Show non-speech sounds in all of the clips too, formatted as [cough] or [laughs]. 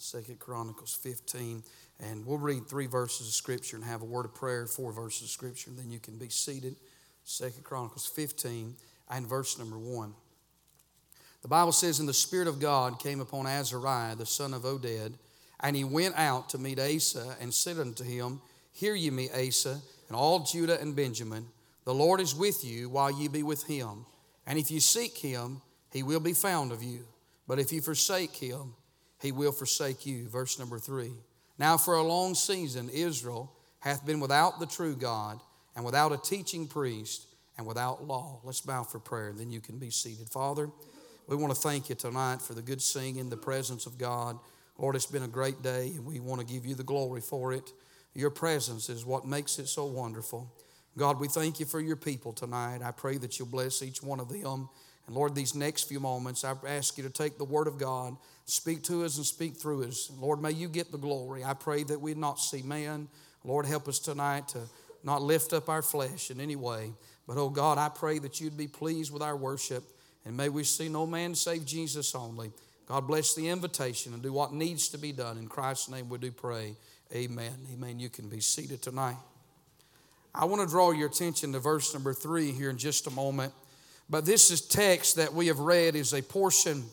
Second Chronicles 15. And we'll read three verses of Scripture and have a word of prayer, four verses of Scripture, and then you can be seated. Second Chronicles 15 and verse number 1. The Bible says, And the Spirit of God came upon Azariah, the son of Oded, and he went out to meet Asa and said unto him, Hear ye me, Asa, and all Judah and Benjamin. The Lord is with you while ye be with him. And if you seek him, he will be found of you. But if you forsake him, he will forsake you. Verse number three. Now, for a long season, Israel hath been without the true God, and without a teaching priest, and without law. Let's bow for prayer, and then you can be seated. Father, we want to thank you tonight for the good singing, the presence of God. Lord, it's been a great day, and we want to give you the glory for it. Your presence is what makes it so wonderful. God, we thank you for your people tonight. I pray that you'll bless each one of them. And Lord, these next few moments, I ask you to take the word of God Speak to us and speak through us. Lord, may you get the glory. I pray that we not see man. Lord, help us tonight to not lift up our flesh in any way. But, oh God, I pray that you'd be pleased with our worship. And may we see no man save Jesus only. God bless the invitation and do what needs to be done. In Christ's name we do pray. Amen. Amen. You can be seated tonight. I want to draw your attention to verse number three here in just a moment. But this is text that we have read is a portion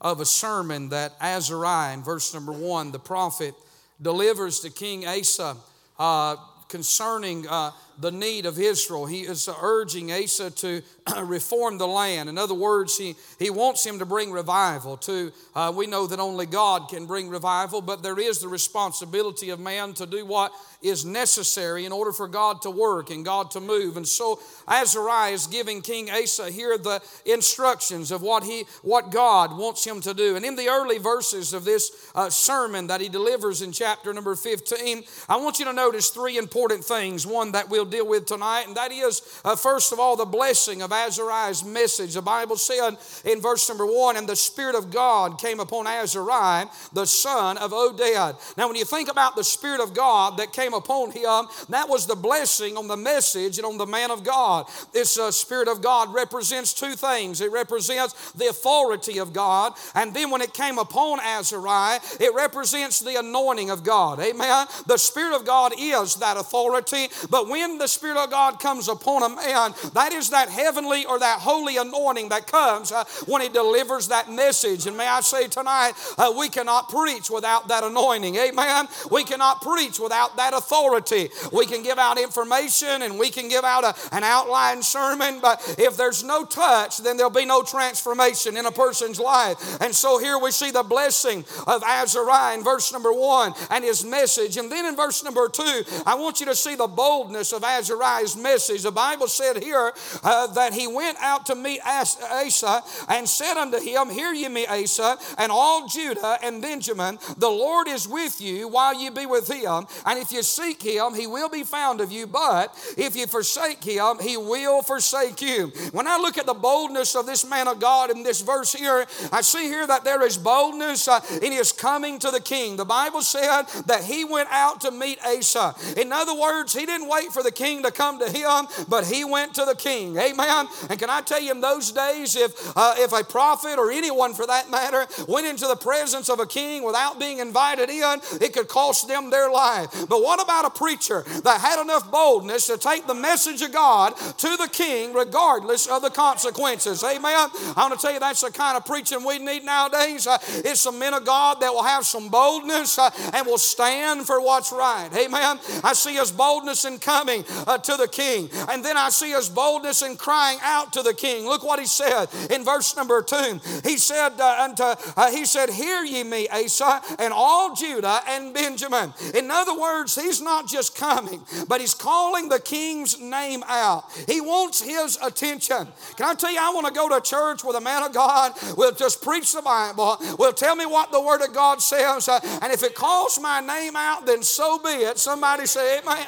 of a sermon that Azariah, in verse number one, the prophet delivers to King Asa uh, concerning uh, the need of Israel. He is urging Asa to [clears throat] reform the land. In other words, he, he wants him to bring revival. To uh, we know that only God can bring revival, but there is the responsibility of man to do what is necessary in order for God to work and God to move. And so Azariah is giving King Asa here the instructions of what he what God wants him to do. And in the early verses of this uh, sermon that he delivers in chapter number 15, I want you to notice three important things. One that we'll deal with tonight, and that is uh, first of all the blessing of Azariah's message. The Bible said in verse number one, and the Spirit of God came upon Azariah, the son of Oded. Now, when you think about the Spirit of God that came upon him. That was the blessing on the message and on the man of God. This uh, Spirit of God represents two things it represents the authority of God, and then when it came upon Azariah, it represents the anointing of God. Amen. The Spirit of God is that authority, but when the Spirit of God comes upon a man, that is that heavenly or that holy anointing that comes uh, when he delivers that message. And may I say tonight, uh, we cannot preach without that anointing. Amen. We cannot preach without that authority. We can give out information and we can give out a, an outline sermon, but if there's no touch, then there'll be no transformation in a person's life. And so here we see the blessing of Azariah in verse number one and his message. And then in verse number two, I want you to see the boldness of Azariah's message. The Bible said here uh, that he went out to meet Asa and said unto him, Hear ye me, Asa, and all Judah and Benjamin, the Lord is with you while you be with him. And if you seek him, he will be found of you. But if you forsake him, he will forsake you. When I look at the boldness of this man of God in this verse here, I see here that there is boldness uh, in his coming to the king. The Bible said that he went out to meet Asa. In other words, he didn't wait for the king to come to him, but he went to the king. Amen. And can I tell you, in those days, if uh, if a prophet or anyone for that matter went into the presence of a king without being invited in, it could cost them their life. But what about a preacher that had enough boldness to take the message of God to the king regardless of the consequences? Amen. I want to tell you that's the kind of preaching we need nowadays. Uh, it's some men of God that will have some boldness uh, and will stand for what's right. Amen. I see his boldness in coming uh, to the king. And then I see his boldness in crying out to the king. Look what he said in verse number two. He said uh, unto, uh, he said, Hear ye me, Asa, and all Judah and Benjamin. In other words, he's not just coming, but he's calling the king's name out. He wants his attention. Can I tell you, I want to go to church with a man of God will just preach the Bible, will tell me what the Word of God says, uh, and if it calls my name out, then so be it. Somebody say amen.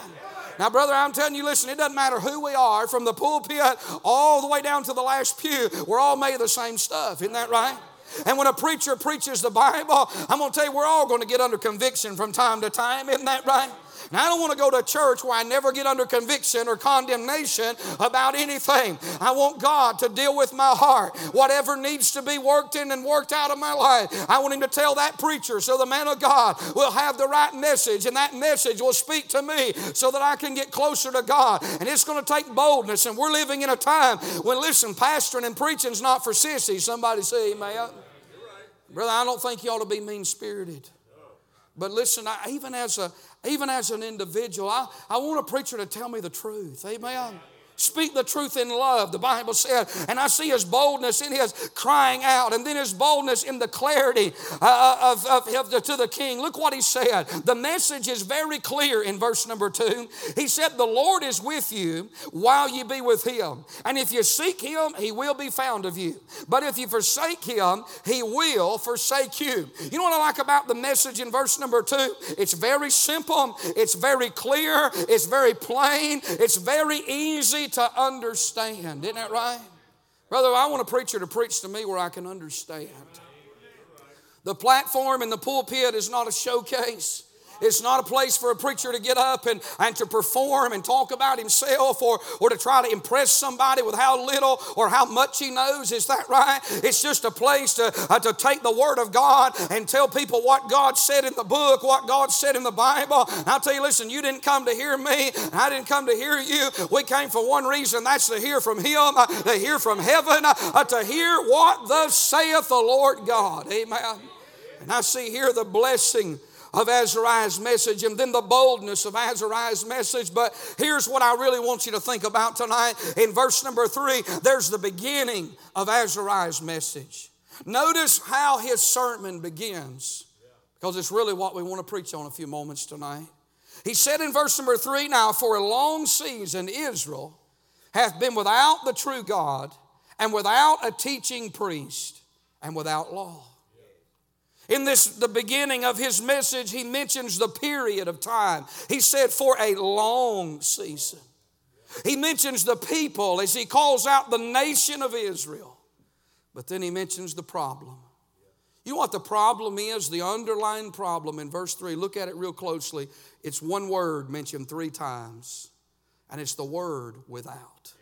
Now, brother, I'm telling you, listen, it doesn't matter who we are, from the pulpit all the way down to the last pew, we're all made of the same stuff. Isn't that right? And when a preacher preaches the Bible, I'm going to tell you, we're all going to get under conviction from time to time. Isn't that right? I don't want to go to a church where I never get under conviction or condemnation about anything. I want God to deal with my heart. Whatever needs to be worked in and worked out of my life, I want Him to tell that preacher so the man of God will have the right message and that message will speak to me so that I can get closer to God. And it's going to take boldness. And we're living in a time when, listen, pastoring and preaching is not for sissies. Somebody say, Amen. Brother, I don't think you ought to be mean spirited. But listen, I, even as a even as an individual, I, I want a preacher to tell me the truth. Amen. Speak the truth in love, the Bible said. And I see his boldness in his crying out, and then his boldness in the clarity uh, uh, of, of, of the, to the king. Look what he said. The message is very clear in verse number two. He said, The Lord is with you while you be with him. And if you seek him, he will be found of you. But if you forsake him, he will forsake you. You know what I like about the message in verse number two? It's very simple, it's very clear, it's very plain, it's very easy to understand. Isn't that right? Brother, I want a preacher to preach to me where I can understand. The platform and the pulpit is not a showcase. It's not a place for a preacher to get up and, and to perform and talk about himself or, or to try to impress somebody with how little or how much he knows. Is that right? It's just a place to, uh, to take the Word of God and tell people what God said in the book, what God said in the Bible. And I'll tell you, listen, you didn't come to hear me, I didn't come to hear you. We came for one reason that's to hear from Him, uh, to hear from heaven, uh, to hear what thus saith the Lord God. Amen. And I see here the blessing of Azariah's message and then the boldness of Azariah's message. But here's what I really want you to think about tonight. In verse number three, there's the beginning of Azariah's message. Notice how his sermon begins, because it's really what we want to preach on a few moments tonight. He said in verse number three, Now for a long season Israel hath been without the true God, and without a teaching priest, and without law. In this, the beginning of his message, he mentions the period of time. He said, for a long season. He mentions the people as he calls out the nation of Israel. But then he mentions the problem. You know what the problem is? The underlying problem in verse 3. Look at it real closely. It's one word mentioned three times, and it's the word without.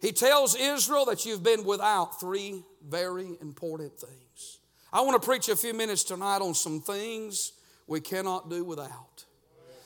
He tells Israel that you've been without three very important things. I want to preach a few minutes tonight on some things we cannot do without.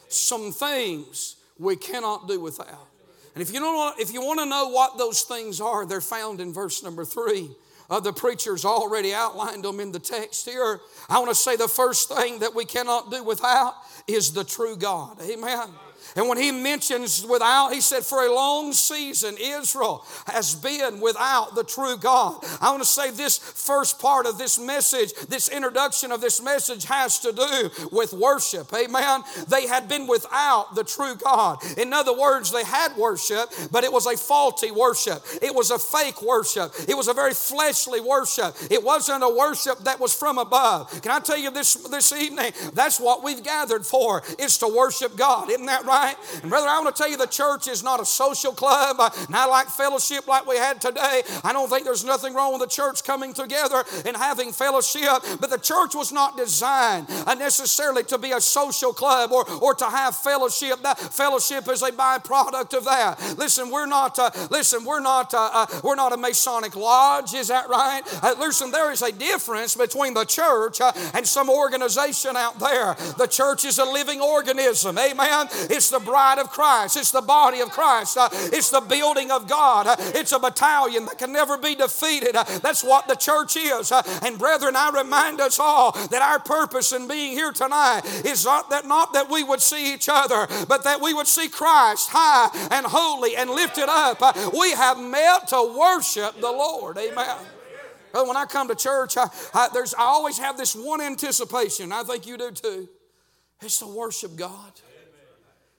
Some things we cannot do without. And if you, don't, if you want to know what those things are, they're found in verse number three. Uh, the preacher's already outlined them in the text here. I want to say the first thing that we cannot do without is the true God. Amen. And when he mentions without, he said, for a long season, Israel has been without the true God. I want to say this first part of this message, this introduction of this message has to do with worship. Amen. They had been without the true God. In other words, they had worship, but it was a faulty worship. It was a fake worship. It was a very fleshly worship. It wasn't a worship that was from above. Can I tell you this this evening? That's what we've gathered for, is to worship God. Isn't that right? Right? And brother, I want to tell you the church is not a social club, uh, not like fellowship like we had today. I don't think there's nothing wrong with the church coming together and having fellowship, but the church was not designed uh, necessarily to be a social club or, or to have fellowship. That fellowship is a byproduct of that. Listen, we're not. Uh, listen, we're not. Uh, uh, we're not a Masonic lodge. Is that right? Uh, listen, there is a difference between the church and some organization out there. The church is a living organism. Amen. It's the the bride of Christ, it's the body of Christ, uh, it's the building of God, uh, it's a battalion that can never be defeated. Uh, that's what the church is. And brethren, I remind us all that our purpose in being here tonight is not that, not that we would see each other, but that we would see Christ high and holy and lifted up. We have met to worship the Lord. Amen. When I come to church, I, I, there's, I always have this one anticipation. I think you do too. It's to worship God.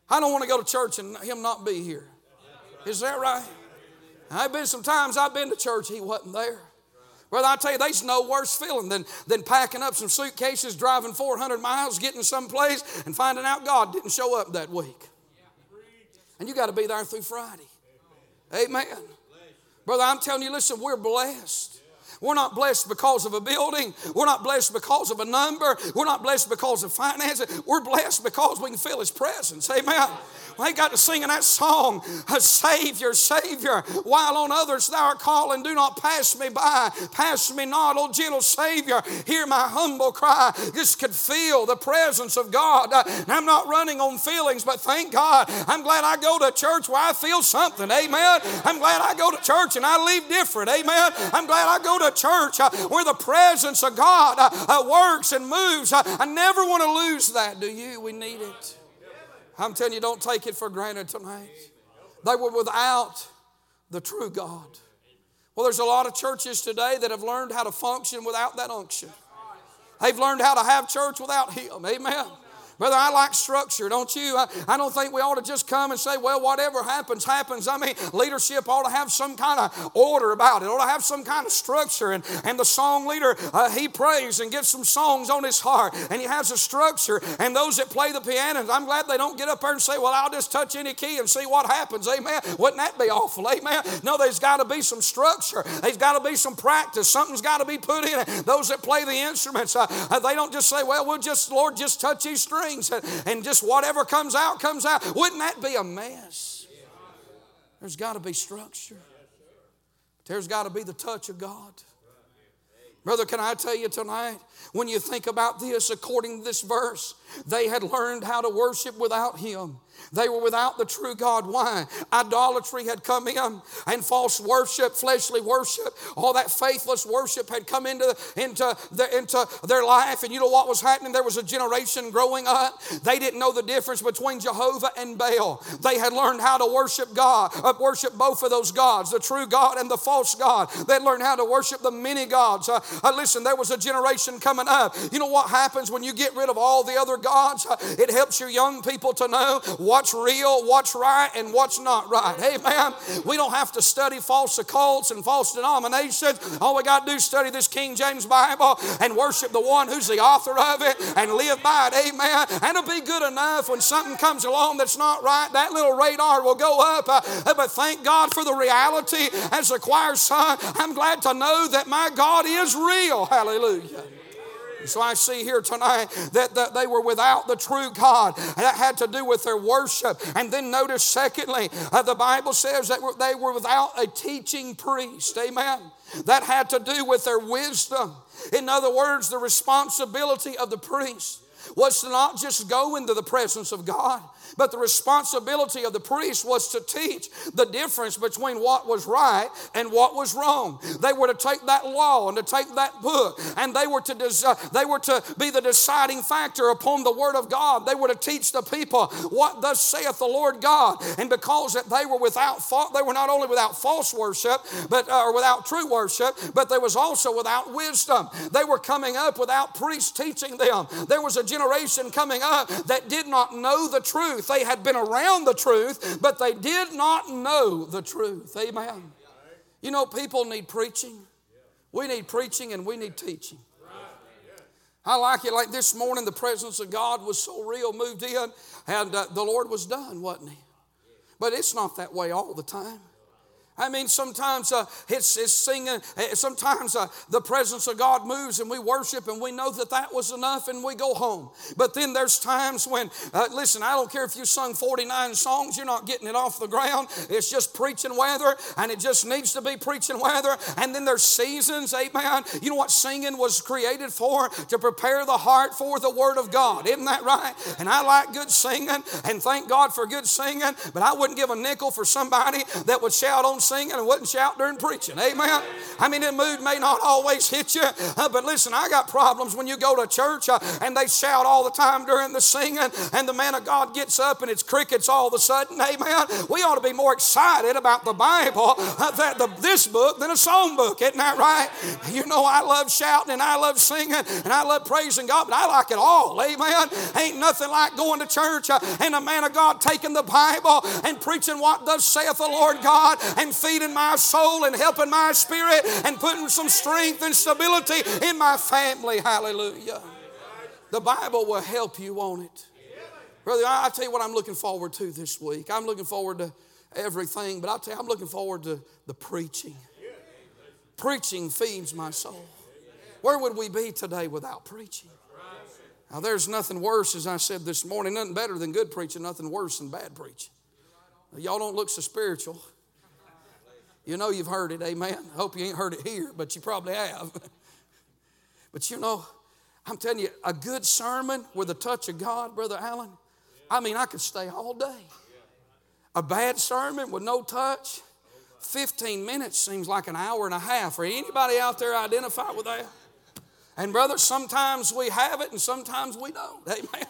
I don't want to go to church and him not be here. Is that right? I've been some times I've been to church, he wasn't there. Well, I tell you, there's no worse feeling than, than packing up some suitcases, driving 400 miles, getting someplace, and finding out God didn't show up that week. And you got to be there through Friday. Amen. Brother, I'm telling you, listen, we're blessed. We're not blessed because of a building. We're not blessed because of a number. We're not blessed because of finances. We're blessed because we can feel His presence. Amen. They got to singing that song, Savior, Savior, while on others thou art calling, do not pass me by, pass me not, O gentle Savior, hear my humble cry. Just could feel the presence of God. I'm not running on feelings, but thank God, I'm glad I go to church where I feel something. Amen. I'm glad I go to church and I leave different. Amen. I'm glad I go to church uh, where the presence of God uh, works and moves. I never want to lose that. Do you? We need it. I'm telling you, don't take it for granted tonight. They were without the true God. Well, there's a lot of churches today that have learned how to function without that unction. They've learned how to have church without Him. Amen. Brother, I like structure, don't you? I, I, don't think we ought to just come and say, well, whatever happens, happens. I mean, leadership ought to have some kind of order about it, ought to have some kind of structure. And, and the song leader, uh, he prays and gets some songs on his heart, and he has a structure. And those that play the piano, I'm glad they don't get up there and say, well, I'll just touch any key and see what happens. Amen. Wouldn't that be awful? Amen. No, there's got to be some structure, there's got to be some practice, something's got to be put in it. Those that play the instruments, uh, uh, they don't just say, well, we'll just, Lord, just touch these strings and, and just whatever comes out, comes out. Wouldn't that be a mess? There's got to be structure. There's got to be the touch of God. Brother, can I tell you tonight, when you think about this, according to this verse, they had learned how to worship without Him. They were without the true God. Why? Idolatry had come in and false worship, fleshly worship, all that faithless worship had come into, into, the, into their life. And you know what was happening? There was a generation growing up. They didn't know the difference between Jehovah and Baal. They had learned how to worship God, uh, worship both of those gods, the true God and the false God. They learned how to worship the many gods. Uh, uh, listen, there was a generation coming up. You know what happens when you get rid of all the other gods? Uh, it helps your young people to know what's real, what's right, and what's not right. Amen. We don't have to study false occults and false denominations. All we got to do is study this King James Bible and worship the one who's the author of it and live by it. Amen. And it'll be good enough when something comes along that's not right, that little radar will go up. Uh, but thank God for the reality as a choir son. I'm glad to know that my God is real. Hallelujah. So I see here tonight that, that they were without the true God. That had to do with their worship. And then notice, secondly, uh, the Bible says that they were without a teaching priest. Amen. That had to do with their wisdom. In other words, the responsibility of the priest was to not just go into the presence of God, but the responsibility of the priest was to teach the difference between what was right and what was wrong. They were to take that law and to take that book, and they were to des- they were to be the deciding factor upon the word of God. They were to teach the people what thus saith the Lord God. And because that they were without fault, they were not only without false worship, but uh, or without true worship, but they was also without wisdom. They were coming up without priests teaching them. There was a generation coming up that did not know the truth truth. They had been around the truth, but they did not know the truth. Amen. You know, people need preaching. We need preaching and we need teaching. I like it like this morning, the presence of God was so real, moved in, and uh, the Lord was done, wasn't He? But it's not that way all the time. I mean, sometimes uh, it's, it's singing, uh, sometimes uh, the presence of God moves and we worship and we know that that was enough and we go home. But then there's times when, uh, listen, I don't care if you sung 49 songs, you're not getting it off the ground. It's just preaching weather and it just needs to be preaching weather. And then there's seasons, amen. You know what singing was created for? To prepare the heart for the Word of God. Isn't that right? And I like good singing and thank God for good singing, but I wouldn't give a nickel for somebody that would shout on singing and wouldn't shout during preaching. Amen. I mean, the mood may not always hit you, uh, but listen, I got problems when you go to church uh, and they shout all the time during the singing, and the man of God gets up and it's crickets all of a sudden. Amen. We ought to be more excited about the Bible, uh, that the, this book, than a song book. Isn't that right? You know, I love shouting and I love singing and I love praising God, but I like it all. Amen. Ain't nothing like going to church and a man of God taking the Bible and preaching what thus saith the Lord God and feeding my soul and helping my spirit and putting some strength and stability in my family. Hallelujah. The Bible will help you on it. Brother, I tell you what I'm looking forward to this week. I'm looking forward to everything, but I'll tell you, I'm looking forward to the preaching. Preaching feeds my soul. Where would we be today without preaching? Now, there's nothing worse, as I said this morning, nothing better than good preaching, nothing worse than bad preaching. Y'all don't look so spiritual. You know you've heard it, amen. Hope you ain't heard it here, but you probably have. [laughs] but you know, I'm telling you, a good sermon with a touch of God, Brother Allen, I mean, I could stay all day. A bad sermon with no touch, 15 minutes seems like an hour and a half. For anybody out there identify with that? And brother, sometimes we have it and sometimes we don't. [laughs] Amen.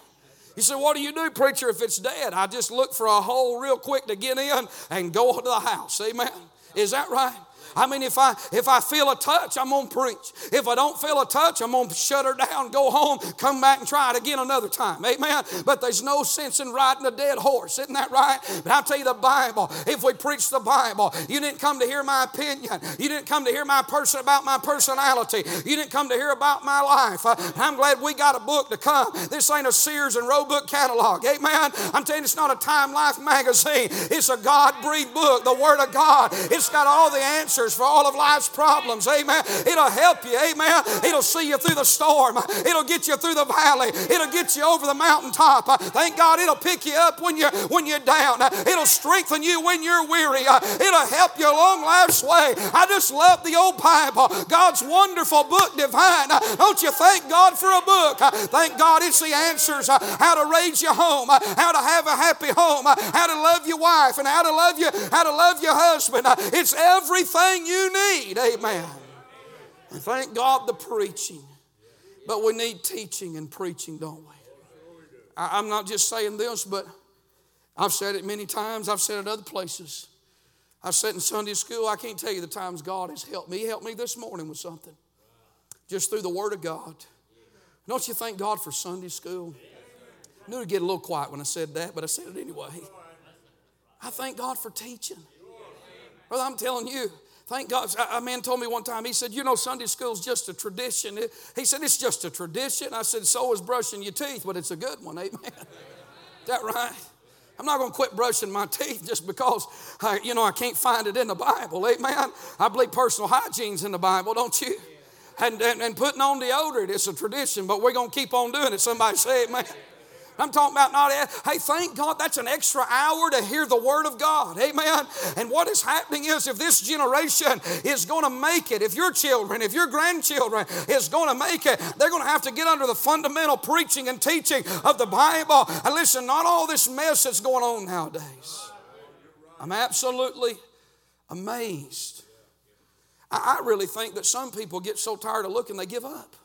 You say, what do you do, preacher, if it's dead? I just look for a hole real quick to get in and go to the house. Amen. Is that right? I mean, if I if I feel a touch, I'm gonna preach. If I don't feel a touch, I'm gonna shut her down, go home, come back and try it again another time. Amen. But there's no sense in riding a dead horse, isn't that right? But I'll tell you the Bible. If we preach the Bible, you didn't come to hear my opinion. You didn't come to hear my person about my personality. You didn't come to hear about my life. Uh, I'm glad we got a book to come. This ain't a Sears and Roebuck catalog. Amen. I'm telling you, it's not a Time Life magazine. It's a God-breathed book, the Word of God. It's got all the answers answers for all of life's problems. Amen. It'll help you. Amen. It'll see you through the storm. It'll get you through the valley. It'll get you over the mountaintop. Thank God it'll pick you up when you're when you're down. It'll strengthen you when you're weary. It'll help you along life's way. I just love the old Bible. God's wonderful book divine. Don't you thank God for a book? Thank God it's the answers how to raise your home, how to have a happy home, how to love your wife, and how to love you, how to love your husband. It's everything everything you need. Amen. And thank God the preaching. But we need teaching and preaching, don't we? I, I'm not just saying this, but I've said it many times. I've said it other places. I've said in Sunday school, I can't tell you the times God has helped me. He helped me this morning with something. Just through the Word of God. Don't you thank God for Sunday school? I knew to get a little quiet when I said that, but I said it anyway. I thank God for teaching. Brother, I'm telling you, Thank God. A man told me one time, he said, You know, Sunday school's just a tradition. He said, It's just a tradition. I said, So is brushing your teeth, but it's a good one. Amen. [laughs] Is that right? I'm not going to quit brushing my teeth just because, uh, you know, I can't find it in the Bible. Amen. I believe personal hygiene's in the Bible, don't you? And, and, and putting on deodorant, it's a tradition, but we're going to keep on doing it. Somebody say man. I'm talking about not, hey, thank God that's an extra hour to hear the Word of God. Amen. And what is happening is if this generation is going to make it, if your children, if your grandchildren is going to make it, they're going to have to get under the fundamental preaching and teaching of the Bible. And listen, not all this mess that's going on nowadays. I'm absolutely amazed. I really think that some people get so tired of looking, they give up.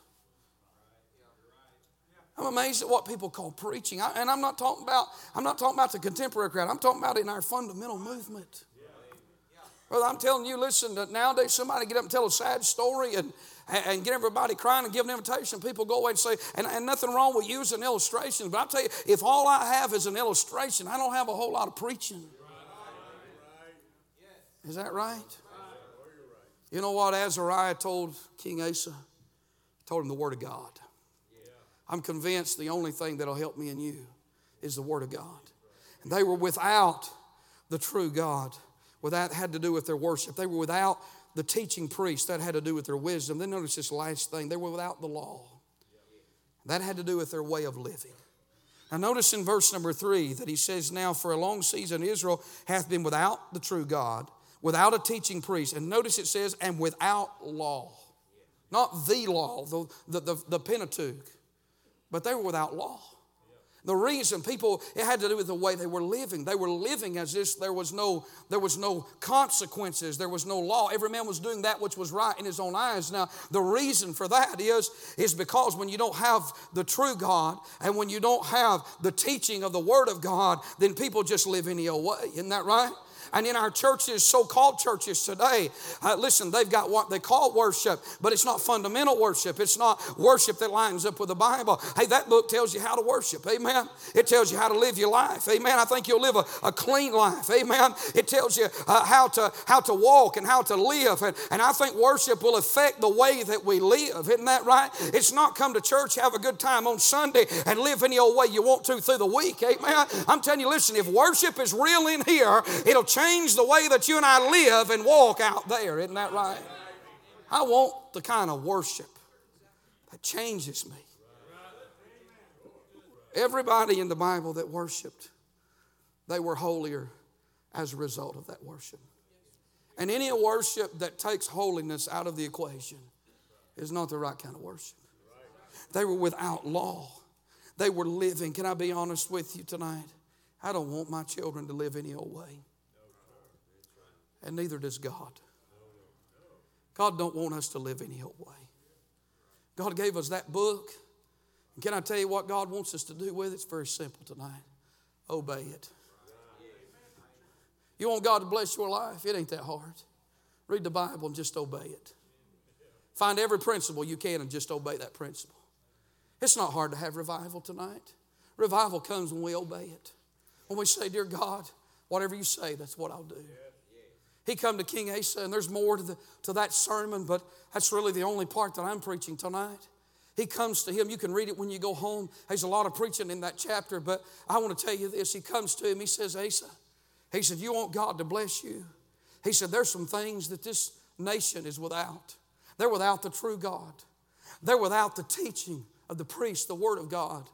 I'm amazed at what people call preaching. I, and I'm not talking about I'm not talking about the contemporary crowd. I'm talking about in our fundamental movement. Well, I'm telling you, listen, nowadays somebody get up and tell a sad story and, and get everybody crying and give an invitation. People go away and say, and, and nothing wrong with using illustrations, but I'll tell you, if all I have is an illustration, I don't have a whole lot of preaching. Is that right? You know what Azariah told King Asa? He told him the Word of God. I'm convinced the only thing that'll help me and you is the Word of God. And they were without the true God. Well, that had to do with their worship. They were without the teaching priest. That had to do with their wisdom. Then notice this last thing. They were without the law. That had to do with their way of living. Now, notice in verse number three that he says, Now for a long season Israel hath been without the true God, without a teaching priest. And notice it says, and without law. Not the law, the, the, the, the Pentateuch but they were without law. The reason people, it had to do with the way they were living. They were living as if there was no, there was no consequences, there was no law. Every man was doing that which was right in his own eyes. Now, the reason for that is, is because when you don't have the true God and when you don't have the teaching of the Word of God, then people just live any old way. Isn't that right? And in our churches, so called churches today, uh, listen, they've got what they call worship, but it's not fundamental worship. It's not worship that lines up with the Bible. Hey, that book tells you how to worship. Amen. It tells you how to live your life. Amen. I think you'll live a, a clean life. Amen. It tells you uh, how, to, how to walk and how to live. And, and I think worship will affect the way that we live. Isn't that right? It's not come to church, have a good time on Sunday, and live any old way you want to through the week. Amen. I'm telling you, listen, if worship is real in here, it'll change change the way that you and I live and walk out there. Isn't that right? I want the kind of worship that changes me. Everybody in the Bible that worshiped, they were holier as a result of that worship. And any worship that takes holiness out of the equation is not the right kind of worship. They were without law. They were living. Can I be honest with you tonight? I don't want my children to live any old way. And neither does God. God don't want us to live any old way. God gave us that book. And can I tell you what God wants us to do with it? It's very simple tonight. Obey it. You want God to bless your life? It ain't that hard. Read the Bible and just obey it. Find every principle you can and just obey that principle. It's not hard to have revival tonight. Revival comes when we obey it. When we say, Dear God, whatever you say, that's what I'll do. He come to King Asa, and there's more to, the, to that sermon, but that's really the only part that I'm preaching tonight. He comes to him. You can read it when you go home. There's a lot of preaching in that chapter, but I want to tell you this. He comes to him. He says, Asa, he said, You want God to bless you? He said, There's some things that this nation is without. They're without the true God, they're without the teaching of the priest, the Word of God.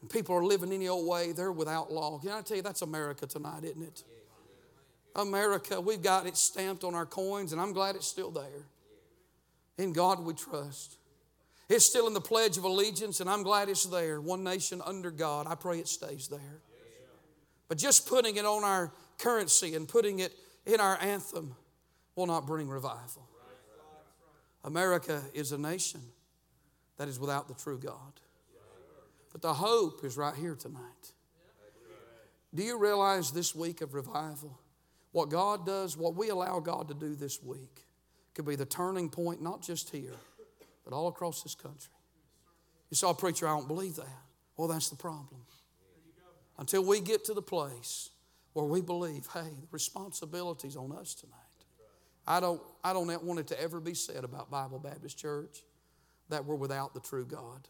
And people are living any old way. They're without law. Can I tell you, that's America tonight, isn't it? America, we've got it stamped on our coins, and I'm glad it's still there. In God we trust. It's still in the Pledge of Allegiance, and I'm glad it's there. One nation under God. I pray it stays there. But just putting it on our currency and putting it in our anthem will not bring revival. America is a nation that is without the true God. But the hope is right here tonight. Do you realize this week of revival? What God does, what we allow God to do this week, could be the turning point, not just here, but all across this country. You saw, a preacher, I don't believe that. Well, that's the problem. Until we get to the place where we believe, hey, the responsibility's on us tonight. I don't, I don't want it to ever be said about Bible Baptist Church that we're without the true God.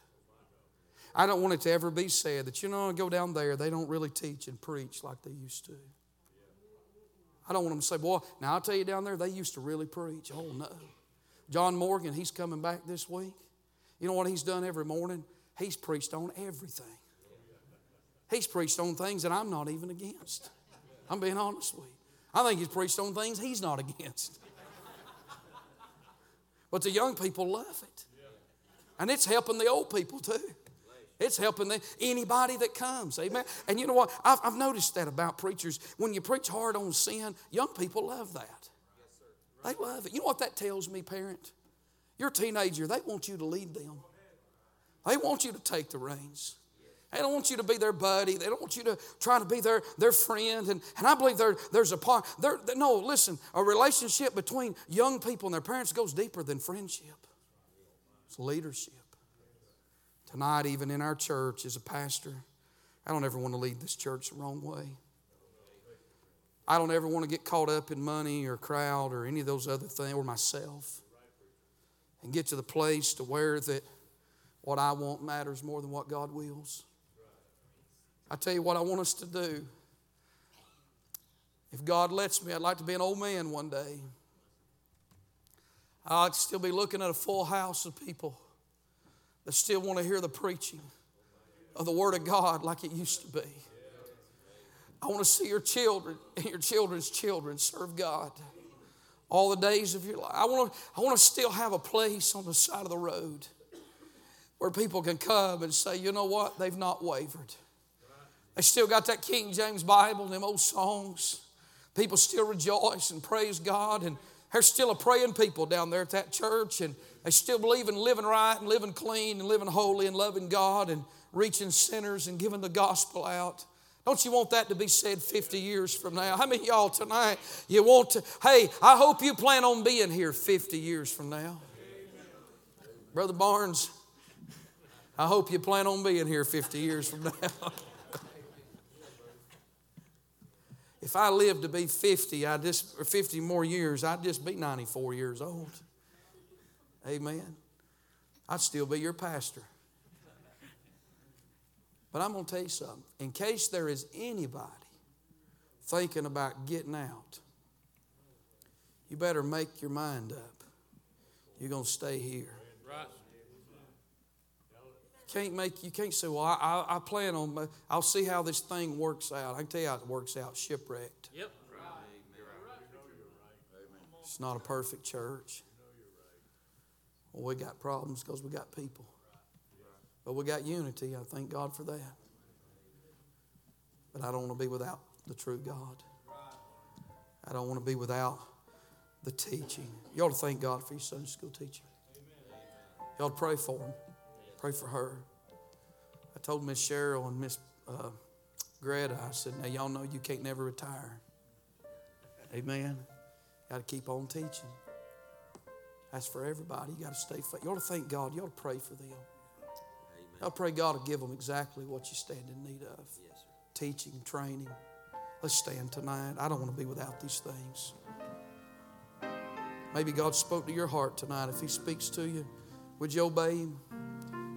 I don't want it to ever be said that, you know, go down there, they don't really teach and preach like they used to. I don't want them to say, boy, now I'll tell you down there, they used to really preach. Oh, no. John Morgan, he's coming back this week. You know what he's done every morning? He's preached on everything. He's preached on things that I'm not even against. I'm being honest with you. I think he's preached on things he's not against. But the young people love it. And it's helping the old people too. It's helping the, anybody that comes. Amen. And you know what? I've, I've, noticed that about preachers. When you preach hard on sin, young people love that. They love it. You know what that tells me, parent? Your teenager, they want you to lead them. They want you to take the reins. They don't want you to be their buddy. They don't want you to try to be their, their friend. And, and I believe there, there's a part. There, no, listen, a relationship between young people and their parents goes deeper than friendship. It's leadership. Tonight, even in our church, as a pastor, I don't ever want to lead this church the wrong way. I don't ever want to get caught up in money or crowd or any of those other things or myself and get to the place to where that what I want matters more than what God wills. I tell you what I want us to do. If God lets me, I'd like to be an old man one day. I'd still be looking at a full house of people that still want to hear the preaching of the Word of God like it used to be. I want to see your children and [laughs] your children's children serve God all the days of your life. I want to, I want to still have a place on the side of the road where people can come and say, you know what? They've not wavered. They still got that King James Bible and them old songs. People still rejoice and praise God. And there's still a praying people down there at that church. And they still believe in living right and living clean and living holy and loving God and reaching sinners and giving the gospel out. Don't you want that to be said 50 years from now? How many y'all tonight you want to? Hey, I hope you plan on being here 50 years from now. Brother Barnes, I hope you plan on being here 50 years from now. [laughs] if I lived to be 50, I just or 50 more years, I'd just be 94 years old. Amen. I'd still be your pastor. But I'm going to tell you something. In case there is anybody thinking about getting out, you better make your mind up. You're going to stay here. Can't make you can't say, well, I, I, I plan on. I'll see how this thing works out. I can tell you how it works out. Shipwrecked. Yep. It's not a perfect church. Well, we got problems because we got people. But we got unity. I thank God for that. But I don't want to be without the true God. I don't want to be without the teaching. You ought to thank God for your Sunday school teacher. You ought to pray for him. Pray for her. I told Miss Cheryl and Miss uh, Greta, I said, now y'all know you can't never retire. Amen. Got to keep on teaching. That's for everybody. You got to stay faithful. You ought to thank God. You ought to pray for them. I pray God will give them exactly what you stand in need of. Yes, sir. Teaching, training. Let's stand tonight. I don't want to be without these things. Maybe God spoke to your heart tonight. If He speaks to you, would you obey Him?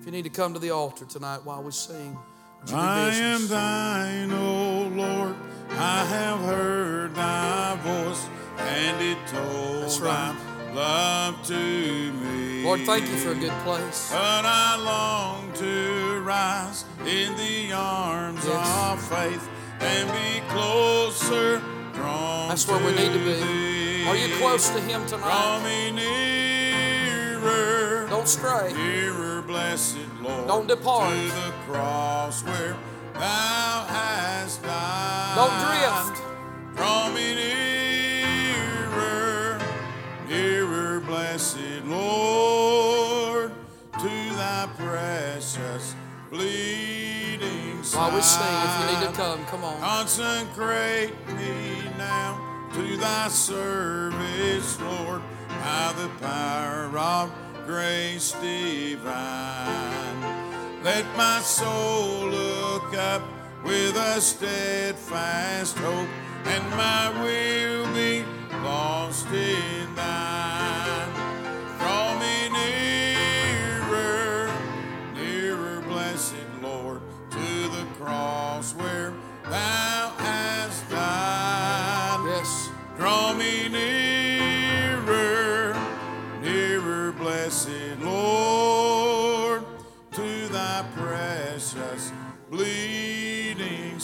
If you need to come to the altar tonight while we sing, would you do I am thine, O Lord. I have heard thy voice, and it told That's right. thy love to me. Lord, thank you for a good place. But I long to rise in the arms Yes. of faith and be closer drawn That's where we need to be. thee. Are you close to Him Draw tonight? Don't stray. Nearer, blessed Lord. Don't depart. To the cross where thou hast died. Don't drift. Draw me nearer, nearer, blessed Lord, to thy precious bleeding side. While we sing, if you need to come, come on. Consecrate me now to thy service, Lord, by the power of grace divine. Let my soul look up with a steadfast hope, and my will be lost in thine. Draw me nearer, nearer, blessed Lord, to the cross where thou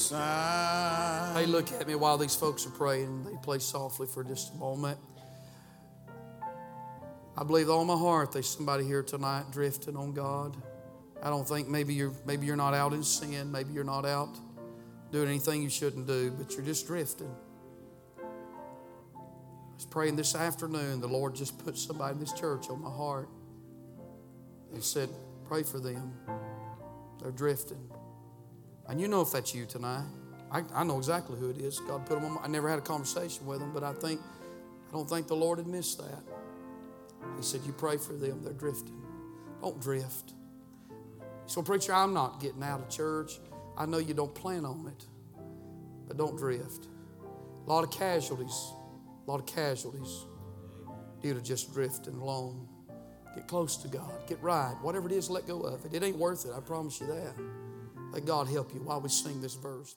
side. Hey, look at me while these folks are praying. They play softly for just a moment. I believe all my heart there's somebody here tonight drifting on God. I don't think maybe you're maybe you're not out in sin, maybe you're not out doing anything you shouldn't do, but you're just drifting. I was praying this afternoon. The Lord just put somebody in this church on my heart. He said, Pray for them. They're drifting. And you know if that's you tonight. I, I know exactly who it is. God put them on my, I never had a conversation with them, but I think, I don't think the Lord had missed that. He said, You pray for them, they're drifting. Don't drift. So, preacher, I'm not getting out of church. I know you don't plan on it, but don't drift. A lot of casualties, a lot of casualties due to just drifting along. Get close to God. Get right. Whatever it is, let go of it. It ain't worth it. I promise you that. Let God help you while we sing this verse.